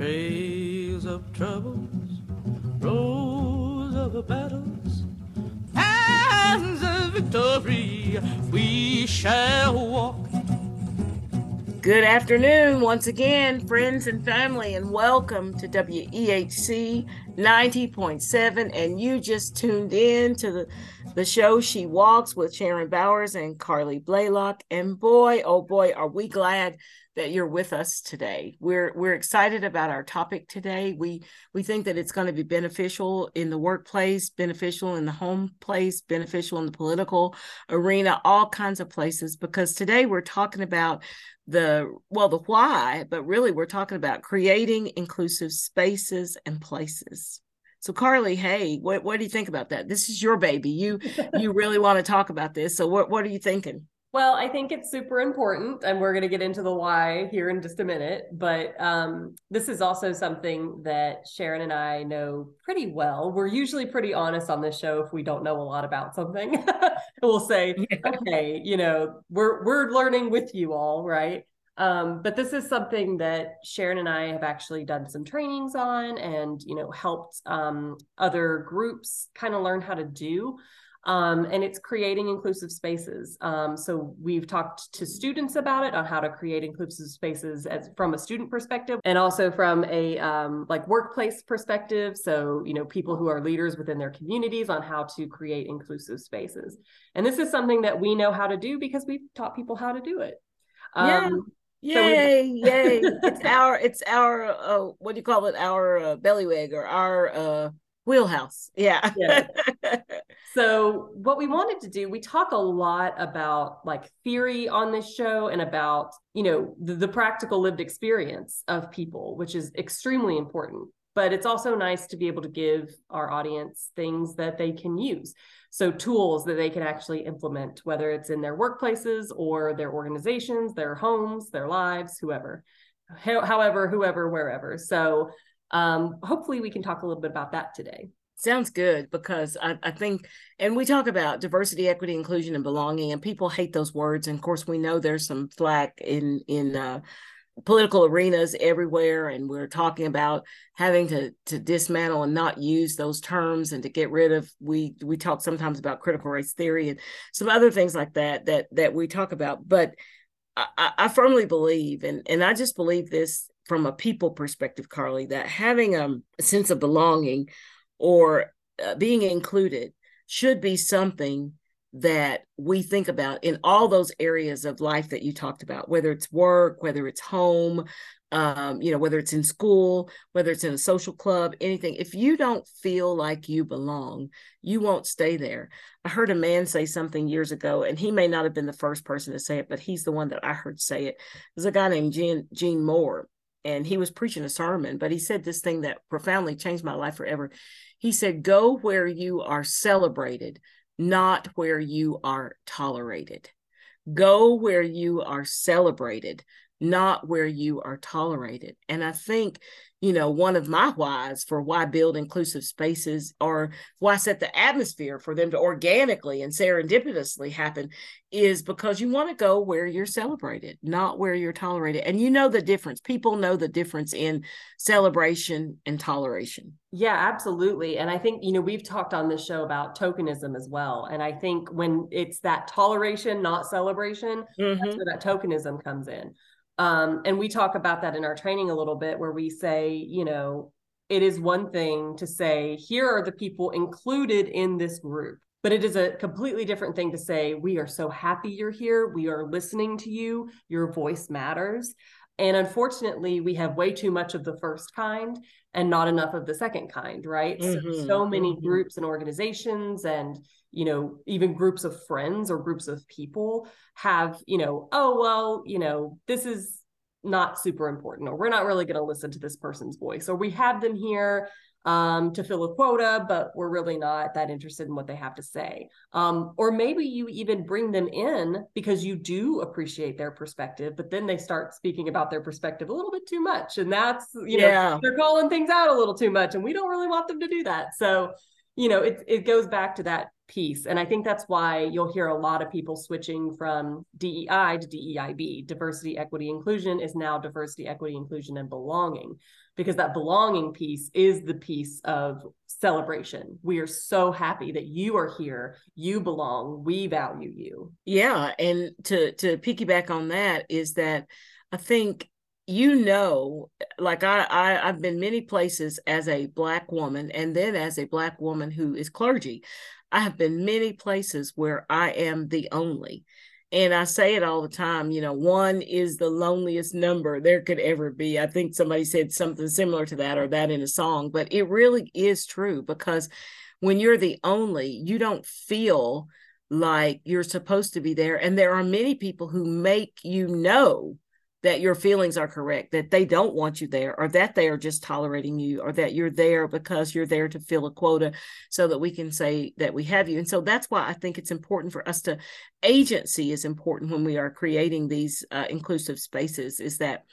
Trails of troubles, rows of battles, paths of victory, we shall walk. Good afternoon, once again, friends and family, and welcome to WEHC 90.7. And you just tuned in to the, the show She Walks with Sharon Bowers and Carly Blaylock. And boy, oh boy, are we glad that you're with us today. We're we're excited about our topic today. We we think that it's going to be beneficial in the workplace, beneficial in the home place, beneficial in the political arena, all kinds of places because today we're talking about the well the why, but really we're talking about creating inclusive spaces and places. So Carly, hey, what what do you think about that? This is your baby. You you really want to talk about this. So what what are you thinking? Well, I think it's super important, and we're going to get into the why here in just a minute. But um, this is also something that Sharon and I know pretty well. We're usually pretty honest on this show if we don't know a lot about something. we'll say, "Okay, you know, we're we're learning with you all, right?" Um, but this is something that Sharon and I have actually done some trainings on, and you know, helped um, other groups kind of learn how to do um, and it's creating inclusive spaces. Um, so we've talked to students about it on how to create inclusive spaces as from a student perspective, and also from a um, like workplace perspective. So you know people who are leaders within their communities on how to create inclusive spaces. And this is something that we know how to do because we've taught people how to do it. Yeah. Um, yay, so yay. it's our, it's our, uh, what do you call it? Our uh, bellywig or our, uh, wheelhouse. Yeah. yeah. so what we wanted to do, we talk a lot about like theory on this show and about, you know, the, the practical lived experience of people, which is extremely important. But it's also nice to be able to give our audience things that they can use. So, tools that they can actually implement, whether it's in their workplaces or their organizations, their homes, their lives, whoever, however, whoever, wherever. So, um, hopefully we can talk a little bit about that today sounds good because I, I, think and we talk about diversity equity inclusion and belonging and people hate those words and of course we know there's some flack in in uh, political arenas everywhere and we're talking about having to to dismantle and not use those terms and to get rid of we we talk sometimes about critical race theory and some other things like that that that we talk about. But I, I firmly believe and and I just believe this from a people perspective, Carly, that having um, a sense of belonging or uh, being included should be something that we think about in all those areas of life that you talked about, whether it's work, whether it's home, um, you know, whether it's in school, whether it's in a social club, anything. If you don't feel like you belong, you won't stay there. I heard a man say something years ago, and he may not have been the first person to say it, but he's the one that I heard say it. There's a guy named Gene, Gene Moore, and he was preaching a sermon, but he said this thing that profoundly changed my life forever. He said, Go where you are celebrated, not where you are tolerated. Go where you are celebrated, not where you are tolerated. And I think you know, one of my whys for why build inclusive spaces or why set the atmosphere for them to organically and serendipitously happen is because you want to go where you're celebrated, not where you're tolerated. And you know the difference. People know the difference in celebration and toleration. Yeah, absolutely. And I think, you know, we've talked on this show about tokenism as well. And I think when it's that toleration, not celebration, mm-hmm. that's where that tokenism comes in. Um, and we talk about that in our training a little bit, where we say, you know, it is one thing to say, here are the people included in this group. But it is a completely different thing to say, we are so happy you're here. We are listening to you. Your voice matters. And unfortunately, we have way too much of the first kind and not enough of the second kind, right? Mm-hmm. So, so, many mm-hmm. groups and organizations and you know even groups of friends or groups of people have you know oh well you know this is not super important or we're not really going to listen to this person's voice. Or we have them here um, to fill a quota but we're really not that interested in what they have to say. Um, or maybe you even bring them in because you do appreciate their perspective but then they start speaking about their perspective a little bit too much and that's you know yeah. they're calling things out a little too much and we don't really want them to do that. So you know, it it goes back to that piece. And I think that's why you'll hear a lot of people switching from DEI to DEIB. Diversity, equity, inclusion is now diversity, equity, inclusion, and belonging, because that belonging piece is the piece of celebration. We are so happy that you are here. You belong. We value you. Yeah. And to to piggyback on that is that I think you know like I, I i've been many places as a black woman and then as a black woman who is clergy I have been many places where I am the only. And I say it all the time, you know, one is the loneliest number there could ever be. I think somebody said something similar to that or that in a song, but it really is true because when you're the only, you don't feel like you're supposed to be there. And there are many people who make you know that your feelings are correct, that they don't want you there, or that they are just tolerating you, or that you're there because you're there to fill a quota so that we can say that we have you. And so that's why I think it's important for us to, agency is important when we are creating these uh, inclusive spaces, is that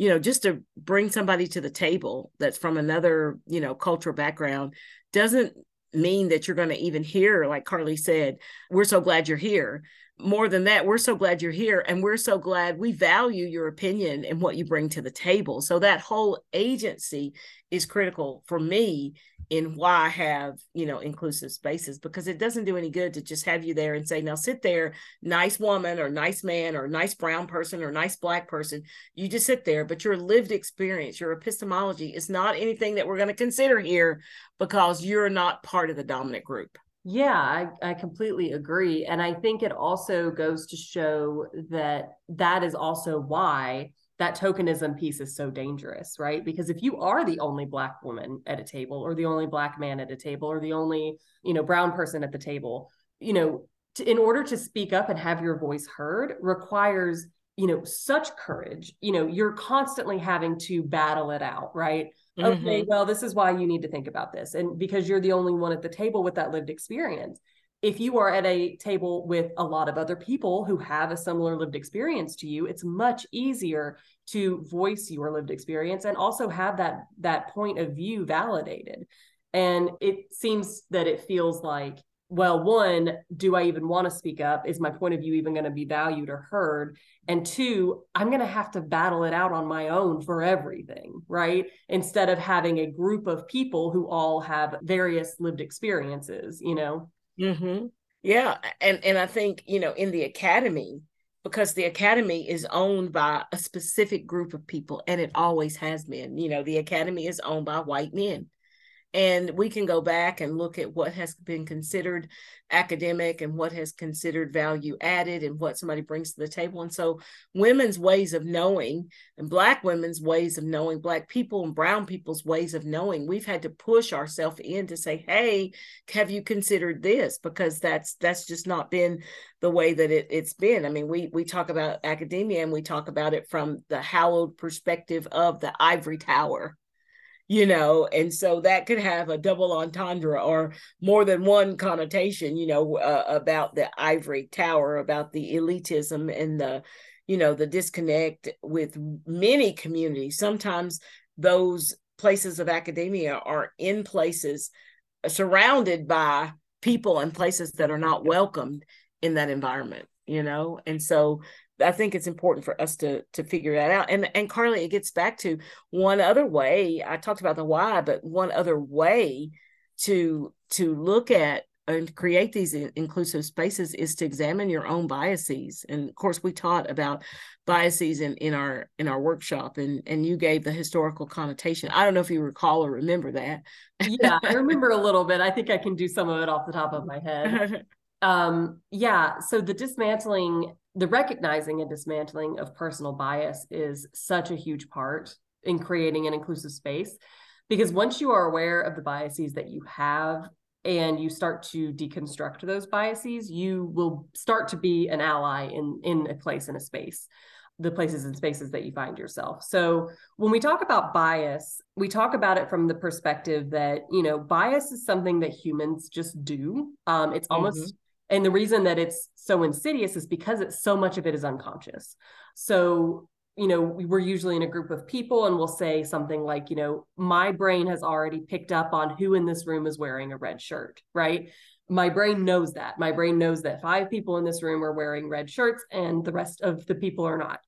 you know just to bring somebody to the table that's from another you know cultural background doesn't mean that you're going to even hear like carly said we're so glad you're here more than that, we're so glad you're here and we're so glad we value your opinion and what you bring to the table. So that whole agency is critical for me in why I have, you know, inclusive spaces because it doesn't do any good to just have you there and say, now sit there, nice woman or nice man or nice brown person or nice black person. You just sit there, but your lived experience, your epistemology is not anything that we're going to consider here because you're not part of the dominant group. Yeah, I, I completely agree. And I think it also goes to show that that is also why that tokenism piece is so dangerous, right? Because if you are the only black woman at a table or the only black man at a table or the only, you know, brown person at the table, you know, to, in order to speak up and have your voice heard requires, you know, such courage. You know, you're constantly having to battle it out, right? mm-hmm. okay well this is why you need to think about this and because you're the only one at the table with that lived experience if you are at a table with a lot of other people who have a similar lived experience to you it's much easier to voice your lived experience and also have that that point of view validated and it seems that it feels like well, one, do I even want to speak up? Is my point of view even going to be valued or heard? And two, I'm going to have to battle it out on my own for everything, right? Instead of having a group of people who all have various lived experiences, you know? Mm-hmm. Yeah. And, and I think, you know, in the academy, because the academy is owned by a specific group of people and it always has been, you know, the academy is owned by white men and we can go back and look at what has been considered academic and what has considered value added and what somebody brings to the table. And so women's ways of knowing and black women's ways of knowing black people and brown people's ways of knowing we've had to push ourselves in to say hey have you considered this? Because that's that's just not been the way that it, it's been. I mean we we talk about academia and we talk about it from the hallowed perspective of the ivory tower you know and so that could have a double entendre or more than one connotation you know uh, about the ivory tower about the elitism and the you know the disconnect with many communities. Sometimes those places of academia are in places surrounded by people and places that are not welcomed in that environment you know? And so I think it's important for us to to figure that out. And and Carly, it gets back to one other way. I talked about the why, but one other way to to look at and create these inclusive spaces is to examine your own biases. And of course, we taught about biases in, in our in our workshop, and and you gave the historical connotation. I don't know if you recall or remember that. yeah, I remember a little bit. I think I can do some of it off the top of my head. um yeah so the dismantling the recognizing and dismantling of personal bias is such a huge part in creating an inclusive space because once you are aware of the biases that you have and you start to deconstruct those biases you will start to be an ally in in a place in a space the places and spaces that you find yourself. So when we talk about bias we talk about it from the perspective that you know bias is something that humans just do. Um, it's almost mm-hmm and the reason that it's so insidious is because it's so much of it is unconscious so you know, we're usually in a group of people and we'll say something like, you know, my brain has already picked up on who in this room is wearing a red shirt, right? My brain knows that. My brain knows that five people in this room are wearing red shirts and the rest of the people are not.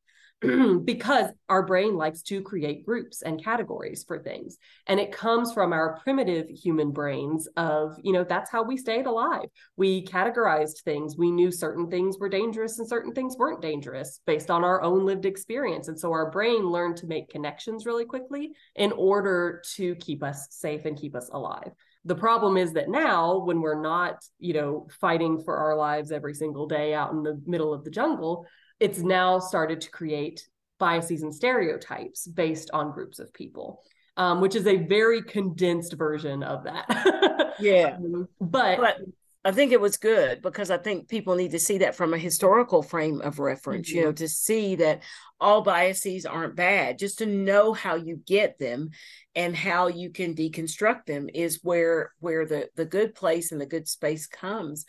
because our brain likes to create groups and categories for things. And it comes from our primitive human brains of you know that's how we stayed alive. We categorized things. We knew certain things were dangerous and certain things weren't dangerous based on our own lived experience. And so our brain learned to make connections really quickly in order to keep us safe and keep us alive. The problem is that now when we're not you know fighting for our lives every single day out in the middle of the jungle it's now started to create biases and stereotypes based on groups of people, um, which is a very condensed version of that. yeah. Um, but, but I think it was good because I think people need to see that from a historical frame of reference, mm-hmm. you know, mm-hmm. to see that all biases aren't bad, just to know how you get them and how you can deconstruct them is where where the the good place and the good space comes.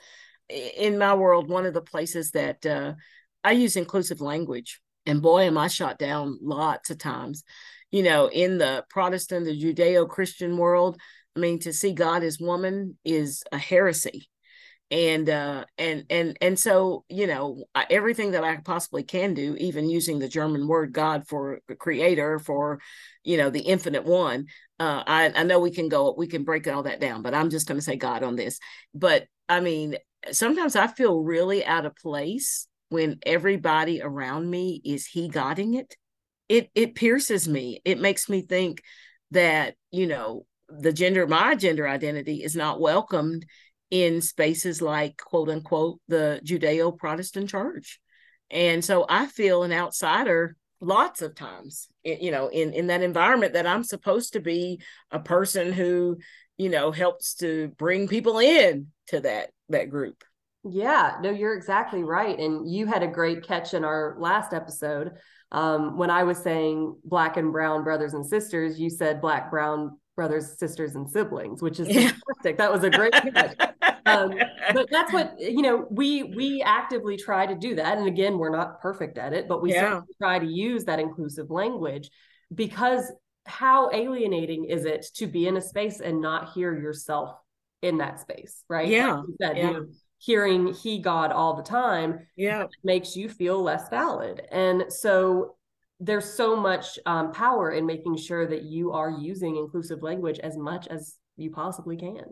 In my world, one of the places that uh, I use inclusive language, and boy, am I shot down lots of times. You know, in the Protestant, the Judeo Christian world, I mean, to see God as woman is a heresy. And uh, and and and so you know everything that I possibly can do, even using the German word God for creator for, you know, the infinite one. Uh, I I know we can go we can break all that down, but I'm just going to say God on this. But I mean, sometimes I feel really out of place when everybody around me is he godding it it it pierces me. It makes me think that you know the gender my gender identity is not welcomed in spaces like quote unquote the judeo protestant church. And so i feel an outsider lots of times you know in in that environment that i'm supposed to be a person who you know helps to bring people in to that that group yeah, no, you're exactly right. And you had a great catch in our last episode. Um, when I was saying black and brown brothers and sisters, you said black, brown brothers, sisters, and siblings, which is yeah. fantastic. That was a great catch. um, but that's what you know. We we actively try to do that, and again, we're not perfect at it, but we yeah. try to use that inclusive language because how alienating is it to be in a space and not hear yourself in that space, right? Yeah. Like said, yeah. You know, hearing he god all the time yeah. makes you feel less valid. And so there's so much um, power in making sure that you are using inclusive language as much as you possibly can.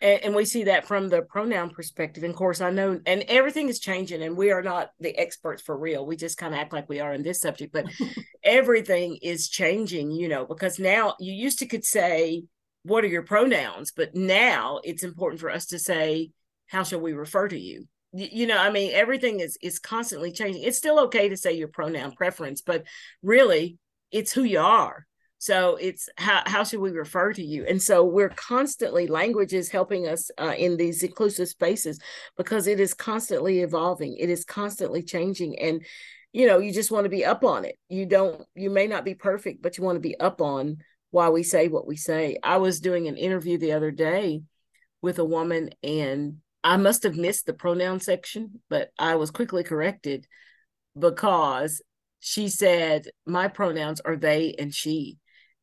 And, and, we see that from the pronoun perspective. And of course i know and everything is changing and we are not the experts for real. We just kind of act like we are in this subject but everything is changing you know because now you used to could say what are your pronouns? But now it's important for us to say how shall we refer to you? You know i mean everything is is constantly changing. It's still okay to say your pronoun preference but really it's who you are. So it's how, how should we refer to you? And so we're constantly language is helping us uh, in these inclusive spaces because it is constantly evolving. It is constantly changing. And you know you just want to be up on it. You don't you may not be perfect but you want to be up on why we say what we say. I was doing an interview the other day with a woman and I must have missed the pronoun section, but I was quickly corrected because she said my pronouns are they and she.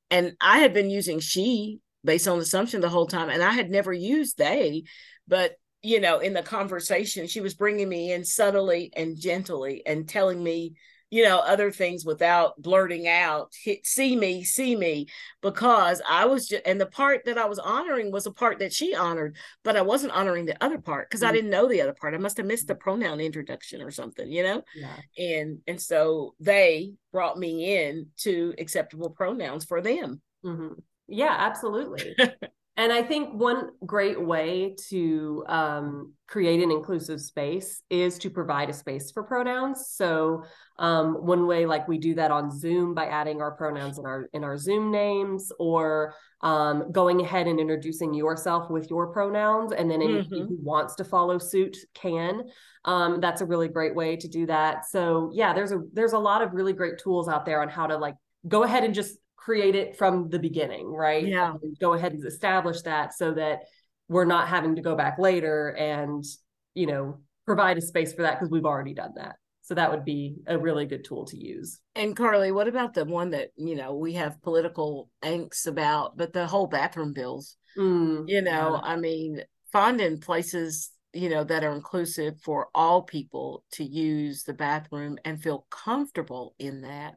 And I had been using she based on assumption the whole time. And I had never used they, but you know, in the conversation, she was bringing me in subtly and gently and telling me you know, other things without blurting out, see me, see me, because I was just, and the part that I was honoring was a part that she honored, but I wasn't honoring the other part because mm-hmm. I didn't know the other part. I must have missed the pronoun introduction or something, you know? Yeah. And, and so they brought me in to acceptable pronouns for them. Mm-hmm. Yeah, absolutely. And I think one great way to um, create an inclusive space is to provide a space for pronouns. So um, one way, like we do that on Zoom by adding our pronouns in our in our Zoom names, or um, going ahead and introducing yourself with your pronouns, and then anybody mm-hmm. who wants to follow suit can. Um, that's a really great way to do that. So yeah, there's a there's a lot of really great tools out there on how to like go ahead and just create it from the beginning, right? Yeah. And go ahead and establish that so that we're not having to go back later and, you know, provide a space for that because we've already done that. So that would be a really good tool to use. And Carly, what about the one that, you know, we have political angst about, but the whole bathroom bills? Mm, you know, yeah. I mean, finding places, you know, that are inclusive for all people to use the bathroom and feel comfortable in that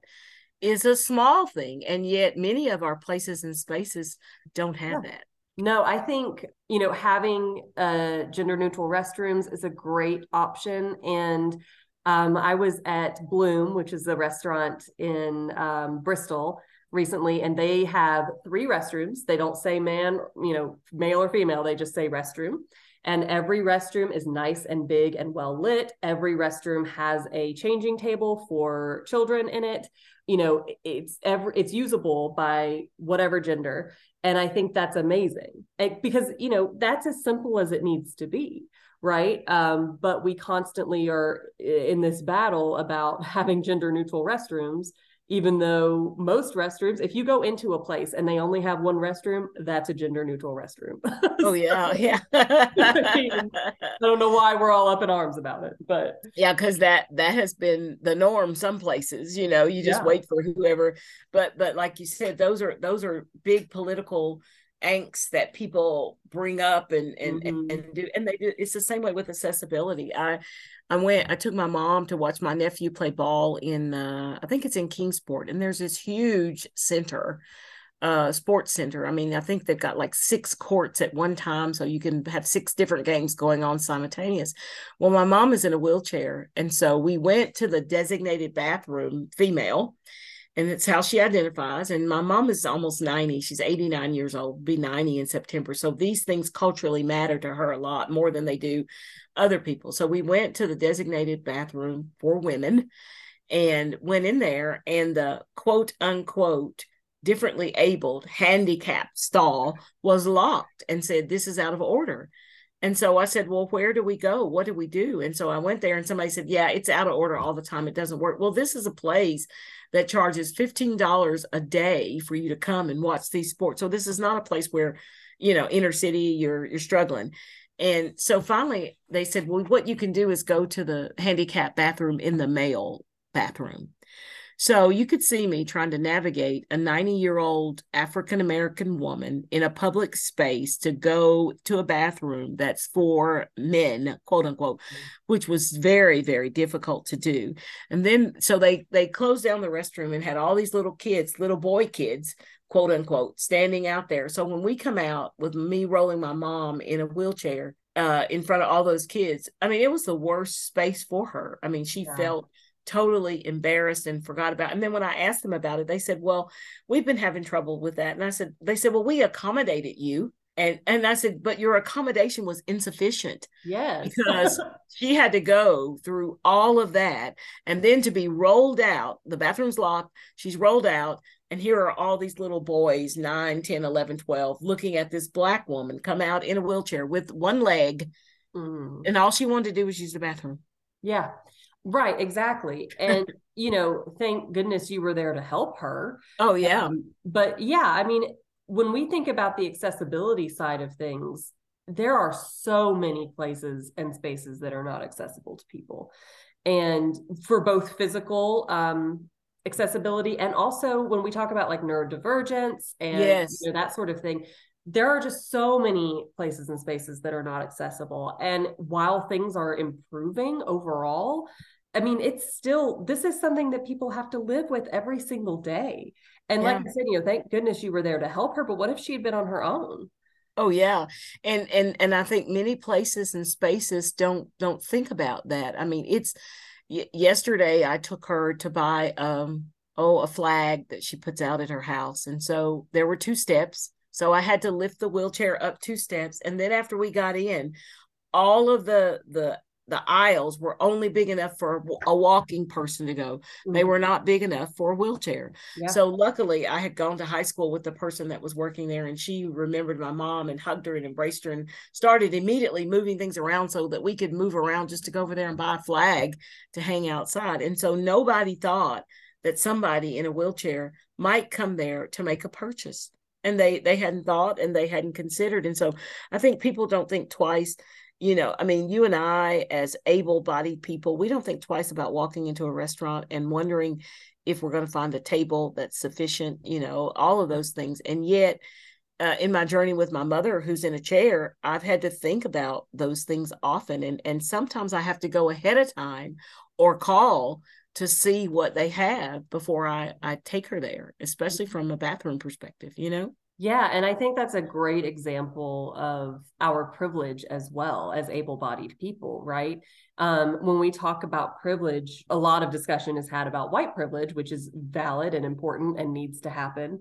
is a small thing. And yet many of our places and spaces don't have yeah. that. No, I think, you know, having uh, gender neutral restrooms is a great option. And um, I was at Bloom, which is a restaurant in um, Bristol recently, and they have three restrooms. They don't say man, you know, male or female, they just say restroom. And every restroom is nice and big and well lit. Every restroom has a changing table for children in it. You know, it's ever it's usable by whatever gender and i think that's amazing because you know that's as simple as it needs to be right um, but we constantly are in this battle about having gender neutral restrooms even though most restrooms if you go into a place and they only have one restroom that's a gender neutral restroom oh yeah yeah I don't know why we're all up in arms about it but yeah because that that has been the norm some places you know you just yeah. wait for whoever but but like you said those are those are big political angst that people bring up and and, mm-hmm. and, and do and they do it's the same way with accessibility i i went i took my mom to watch my nephew play ball in uh i think it's in kingsport and there's this huge center uh sports center i mean i think they've got like six courts at one time so you can have six different games going on simultaneous well my mom is in a wheelchair and so we went to the designated bathroom female and it's how she identifies. And my mom is almost 90. She's 89 years old, be 90 in September. So these things culturally matter to her a lot more than they do other people. So we went to the designated bathroom for women and went in there, and the quote unquote differently abled handicapped stall was locked and said, This is out of order. And so I said, Well, where do we go? What do we do? And so I went there and somebody said, Yeah, it's out of order all the time. It doesn't work. Well, this is a place that charges $15 a day for you to come and watch these sports. So this is not a place where, you know, inner city, you're you're struggling. And so finally they said, Well, what you can do is go to the handicap bathroom in the male bathroom. So you could see me trying to navigate a 90 year old African American woman in a public space to go to a bathroom that's for men, quote unquote, which was very, very difficult to do. And then so they they closed down the restroom and had all these little kids, little boy kids, quote unquote, standing out there. So when we come out with me rolling my mom in a wheelchair, uh, in front of all those kids. I mean, it was the worst space for her. I mean, she yeah. felt totally embarrassed and forgot about. It. And then when I asked them about it, they said, "Well, we've been having trouble with that." And I said, "They said, well, we accommodated you." And and I said, "But your accommodation was insufficient." Yes, because she had to go through all of that, and then to be rolled out. The bathroom's locked. She's rolled out. And here are all these little boys, 9, 10, 11, 12, looking at this black woman come out in a wheelchair with one leg. Mm. And all she wanted to do was use the bathroom. Yeah. Right, exactly. And you know, thank goodness you were there to help her. Oh yeah. Um, but yeah, I mean, when we think about the accessibility side of things, there are so many places and spaces that are not accessible to people. And for both physical um, accessibility and also when we talk about like neurodivergence and yes. you know, that sort of thing, there are just so many places and spaces that are not accessible. And while things are improving overall, I mean, it's still, this is something that people have to live with every single day. And yeah. like I said, you know, thank goodness you were there to help her. But what if she had been on her own? Oh yeah. And and and I think many places and spaces don't don't think about that. I mean, it's y- yesterday I took her to buy um oh a flag that she puts out at her house. And so there were two steps. So I had to lift the wheelchair up two steps and then after we got in, all of the the the aisles were only big enough for a walking person to go. Mm-hmm. They were not big enough for a wheelchair. Yeah. So luckily I had gone to high school with the person that was working there and she remembered my mom and hugged her and embraced her and started immediately moving things around so that we could move around just to go over there and buy a flag to hang outside. And so nobody thought that somebody in a wheelchair might come there to make a purchase. And they they hadn't thought and they hadn't considered. And so I think people don't think twice you know, I mean, you and I, as able bodied people, we don't think twice about walking into a restaurant and wondering if we're going to find a table that's sufficient, you know, all of those things. And yet, uh, in my journey with my mother who's in a chair i've had to think about those things often and and sometimes i have to go ahead of time or call to see what they have before i i take her there especially mm-hmm. from a bathroom perspective you know yeah and i think that's a great example of our privilege as well as able-bodied people right um, when we talk about privilege a lot of discussion is had about white privilege which is valid and important and needs to happen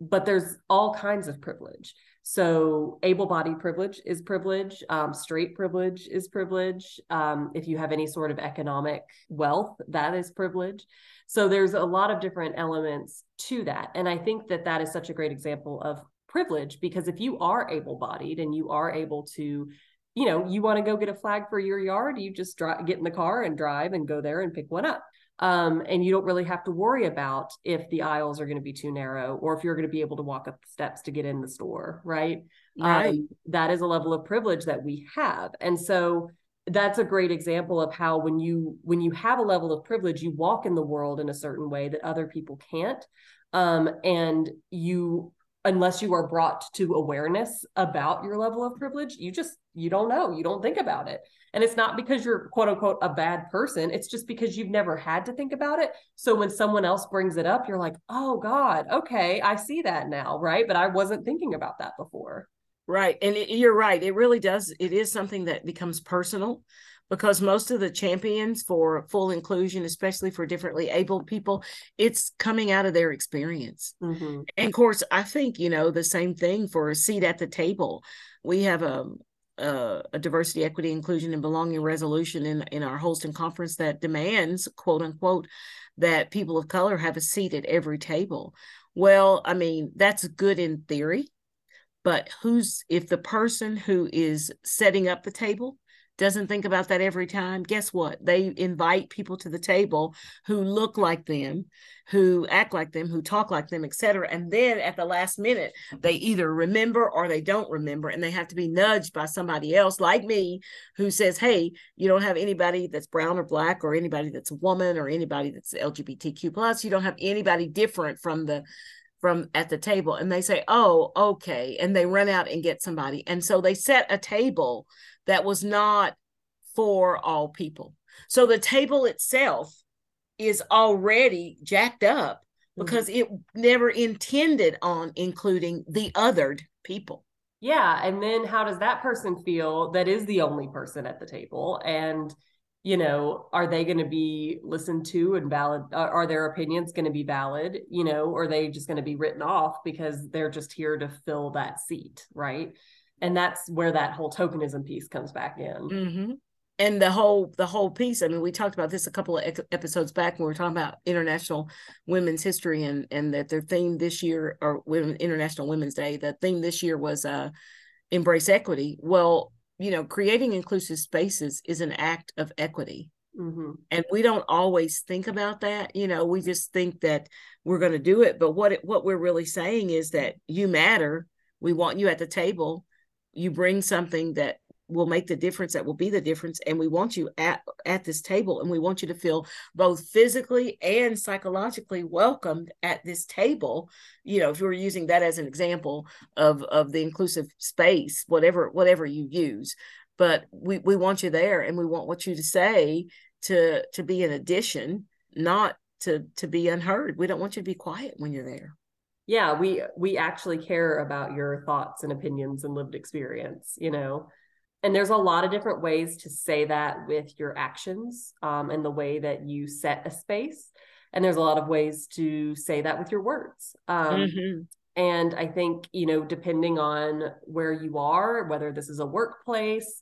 but there's all kinds of privilege. So, able bodied privilege is privilege, um, straight privilege is privilege. Um, if you have any sort of economic wealth, that is privilege. So, there's a lot of different elements to that. And I think that that is such a great example of privilege because if you are able bodied and you are able to you know, you want to go get a flag for your yard, you just drive, get in the car and drive and go there and pick one up. Um, and you don't really have to worry about if the aisles are going to be too narrow or if you're going to be able to walk up the steps to get in the store, right? Right. Um, that is a level of privilege that we have. And so that's a great example of how when you when you have a level of privilege, you walk in the world in a certain way that other people can't. Um, and you unless you are brought to awareness about your level of privilege, you just you don't know, you don't think about it. And it's not because you're quote unquote a bad person. It's just because you've never had to think about it. So when someone else brings it up, you're like, oh God, okay, I see that now. Right. But I wasn't thinking about that before. Right. And it, you're right. It really does. It is something that becomes personal because most of the champions for full inclusion, especially for differently able people, it's coming out of their experience. Mm-hmm. And of course, I think, you know, the same thing for a seat at the table. We have a, uh, a diversity, equity, inclusion, and belonging resolution in, in our Holston conference that demands, quote unquote, that people of color have a seat at every table. Well, I mean, that's good in theory, but who's, if the person who is setting up the table doesn't think about that every time, guess what? They invite people to the table who look like them, who act like them, who talk like them, etc. And then at the last minute, they either remember or they don't remember, and they have to be nudged by somebody else like me who says, Hey, you don't have anybody that's brown or black, or anybody that's a woman, or anybody that's LGBTQ plus. You don't have anybody different from the from at the table and they say oh okay and they run out and get somebody and so they set a table that was not for all people. So the table itself is already jacked up mm-hmm. because mm-hmm. it never intended on including the othered people. Yeah. And then how does that person feel that is the only person at the table? And, you know, are they going to be listened to and valid? Are their opinions going to be valid? You know, or are they just going to be written off because they're just here to fill that seat? Right and that's where that whole tokenism piece comes back in. Mm-hmm. and the whole the whole piece i mean we talked about this a couple of episodes back when we were talking about international women's history and and that their theme this year or women international women's day the theme this year was uh embrace equity. Well you know creating inclusive spaces is an act of equity. Mm-hmm. and we don't always think about that. You know we just think that we're going to do it. But what it, what we're really saying is that you matter. We want you at the table you bring something that will make the difference that will be the difference and we want you at at this table and we want you to feel both physically and psychologically welcomed at this table. You know if you're using that as an example of of the inclusive space whatever whatever you use. But we we want you there and we want what you to say to to be an addition not to to be unheard. We don't want you to be quiet when you're there yeah we we actually care about your thoughts and opinions and lived experience you know? And there's a lot of different ways to say that with your actions um, and the way that you set a space. And there's a lot of ways to say that with your words um, mm-hmm. and i think you know depending on where you are whether this is a workplace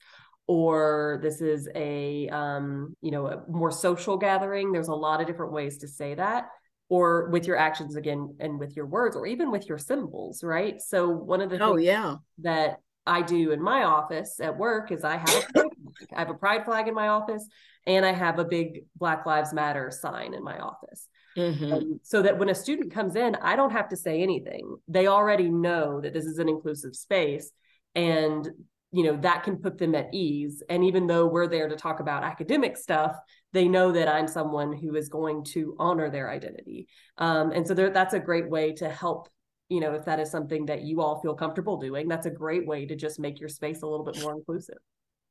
or this is a um, you know a more social gathering there's a lot of different ways to say that or with your actions again and with your words or even with your symbols right? So one of the oh yeah. that i do in my office at work is i have a I have a pride flag in my office and i have a big black lives matter sign in my office. Mm-hmm. um, so that when a student comes in i don't have to say anything. They already know that this is an inclusive space and you know that can put them at ease. And even though we're there to talk about academic stuff they know that i'm someone who is going to honor their identity. Um, and so that's a great way to help you know if that is something that you all feel comfortable doing that's a great way to just make your space a little bit more inclusive.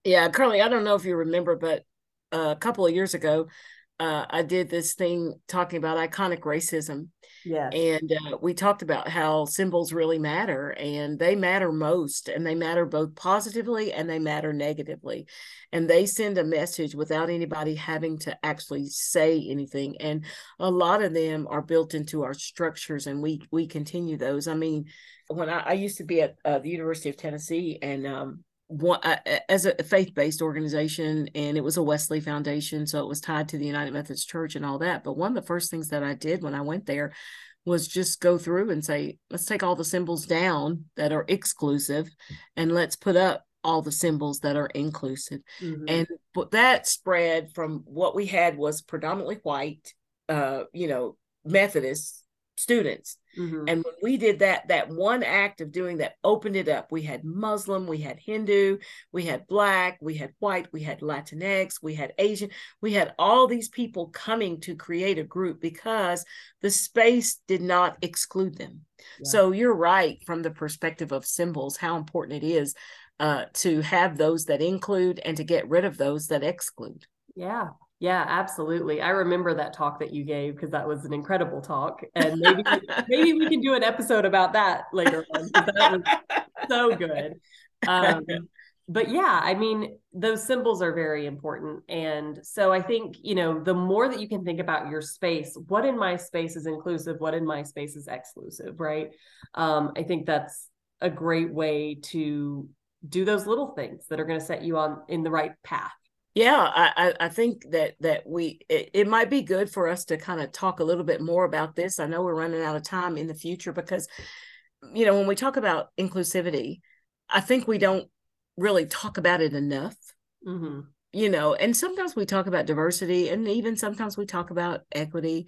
Yeah Carly i don't know if you remember but a couple of years ago uh, I did this thing talking about iconic racism. Yeah. And uh, we talked about how symbols really matter and they matter most and they matter both positively and they matter negatively. And they send a message without anybody having to actually say anything. And a lot of them are built into our structures and we we continue those. I mean, when I, I used to be at uh, the University of Tennessee and um, one uh, as a faith-based organization and it was a wesley foundation so it was tied to the united methodist church and all that. But one of the first things that i did when i went there was just go through and say let's take all the symbols down that are exclusive and let's put up all the symbols that are inclusive. Mm-hmm. and but that spread from what we had was predominantly white uh you know methodist students Mm-hmm. And when we did that, that one act of doing that opened it up. We had Muslim, we had Hindu, we had Black, we had white, we had Latinx, we had Asian, we had all these people coming to create a group because the space did not exclude them. Yeah. So you're right from the perspective of symbols, how important it is uh, to have those that include and to get rid of those that exclude. Yeah, yeah, absolutely. I remember that talk that you gave because that was an incredible talk, and maybe maybe we can do an episode about that later on. That was so good. Um, but yeah, I mean, those symbols are very important, and so I think you know the more that you can think about your space, what in my space is inclusive, what in my space is exclusive, right? Um, I think that's a great way to do those little things that are going to set you on in the right path yeah, I, I think that that we it, it might be good for us to kind of talk a little bit more about this. I know we're running out of time in the future because, you know, when we talk about inclusivity, I think we don't really talk about it enough. Mm-hmm. You know, and sometimes we talk about diversity, and even sometimes we talk about equity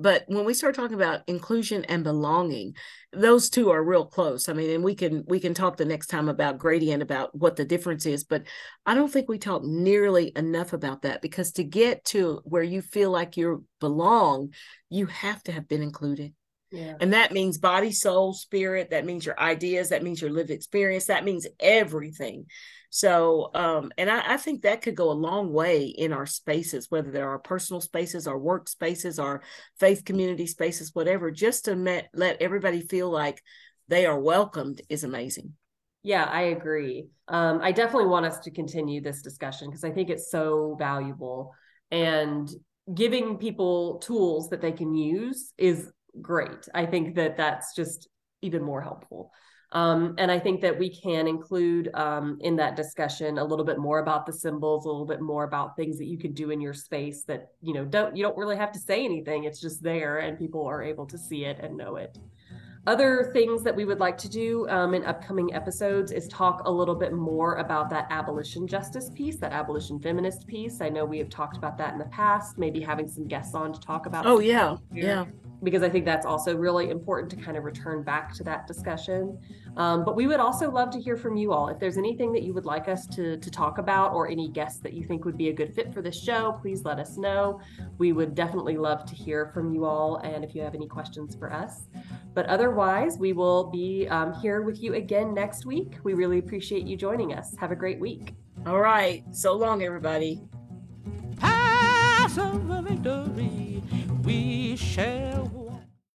but when we start talking about inclusion and belonging those two are real close. I mean and we can we can talk the next time about gradient about what the difference is but i don't think we talk nearly enough about that because to get to where you feel like you belong you have to have been included yeah. And that means body, soul, spirit. That means your ideas. That means your lived experience. That means everything. So, um, and I, I, think that could go a long way in our spaces, whether they're our personal spaces, our work spaces, our faith community spaces, whatever, just to met, let everybody feel like they are welcomed is amazing. Yeah, I agree. Um, I definitely want us to continue this discussion because I think it's so valuable. And giving people tools that they can use is great. I think that that's just even more helpful. Um, and I think that we can include um, in that discussion a little bit more about the symbols, a little bit more about things that you can do in your space that you know don't you don't really have to say anything. It's just there, and people are able to see it and know it. Other things that we would like to do um, in upcoming episodes is talk a little bit more about that abolition justice piece, that abolition feminist piece. I know we have talked about that in the past, maybe having some guests on to talk about. Oh yeah, yeah because I think that's also really important to kind of return back to that discussion. Um, but we would also love to hear from you all. If there's anything that you would like us to, to talk about or any guests that you think would be a good fit for this show, please let us know. We would definitely love to hear from you all and if you have any questions for us. But otherwise, we will be um, here with you again next week. We really appreciate you joining us. Have a great week. All right. So long, everybody. Pass of victory we share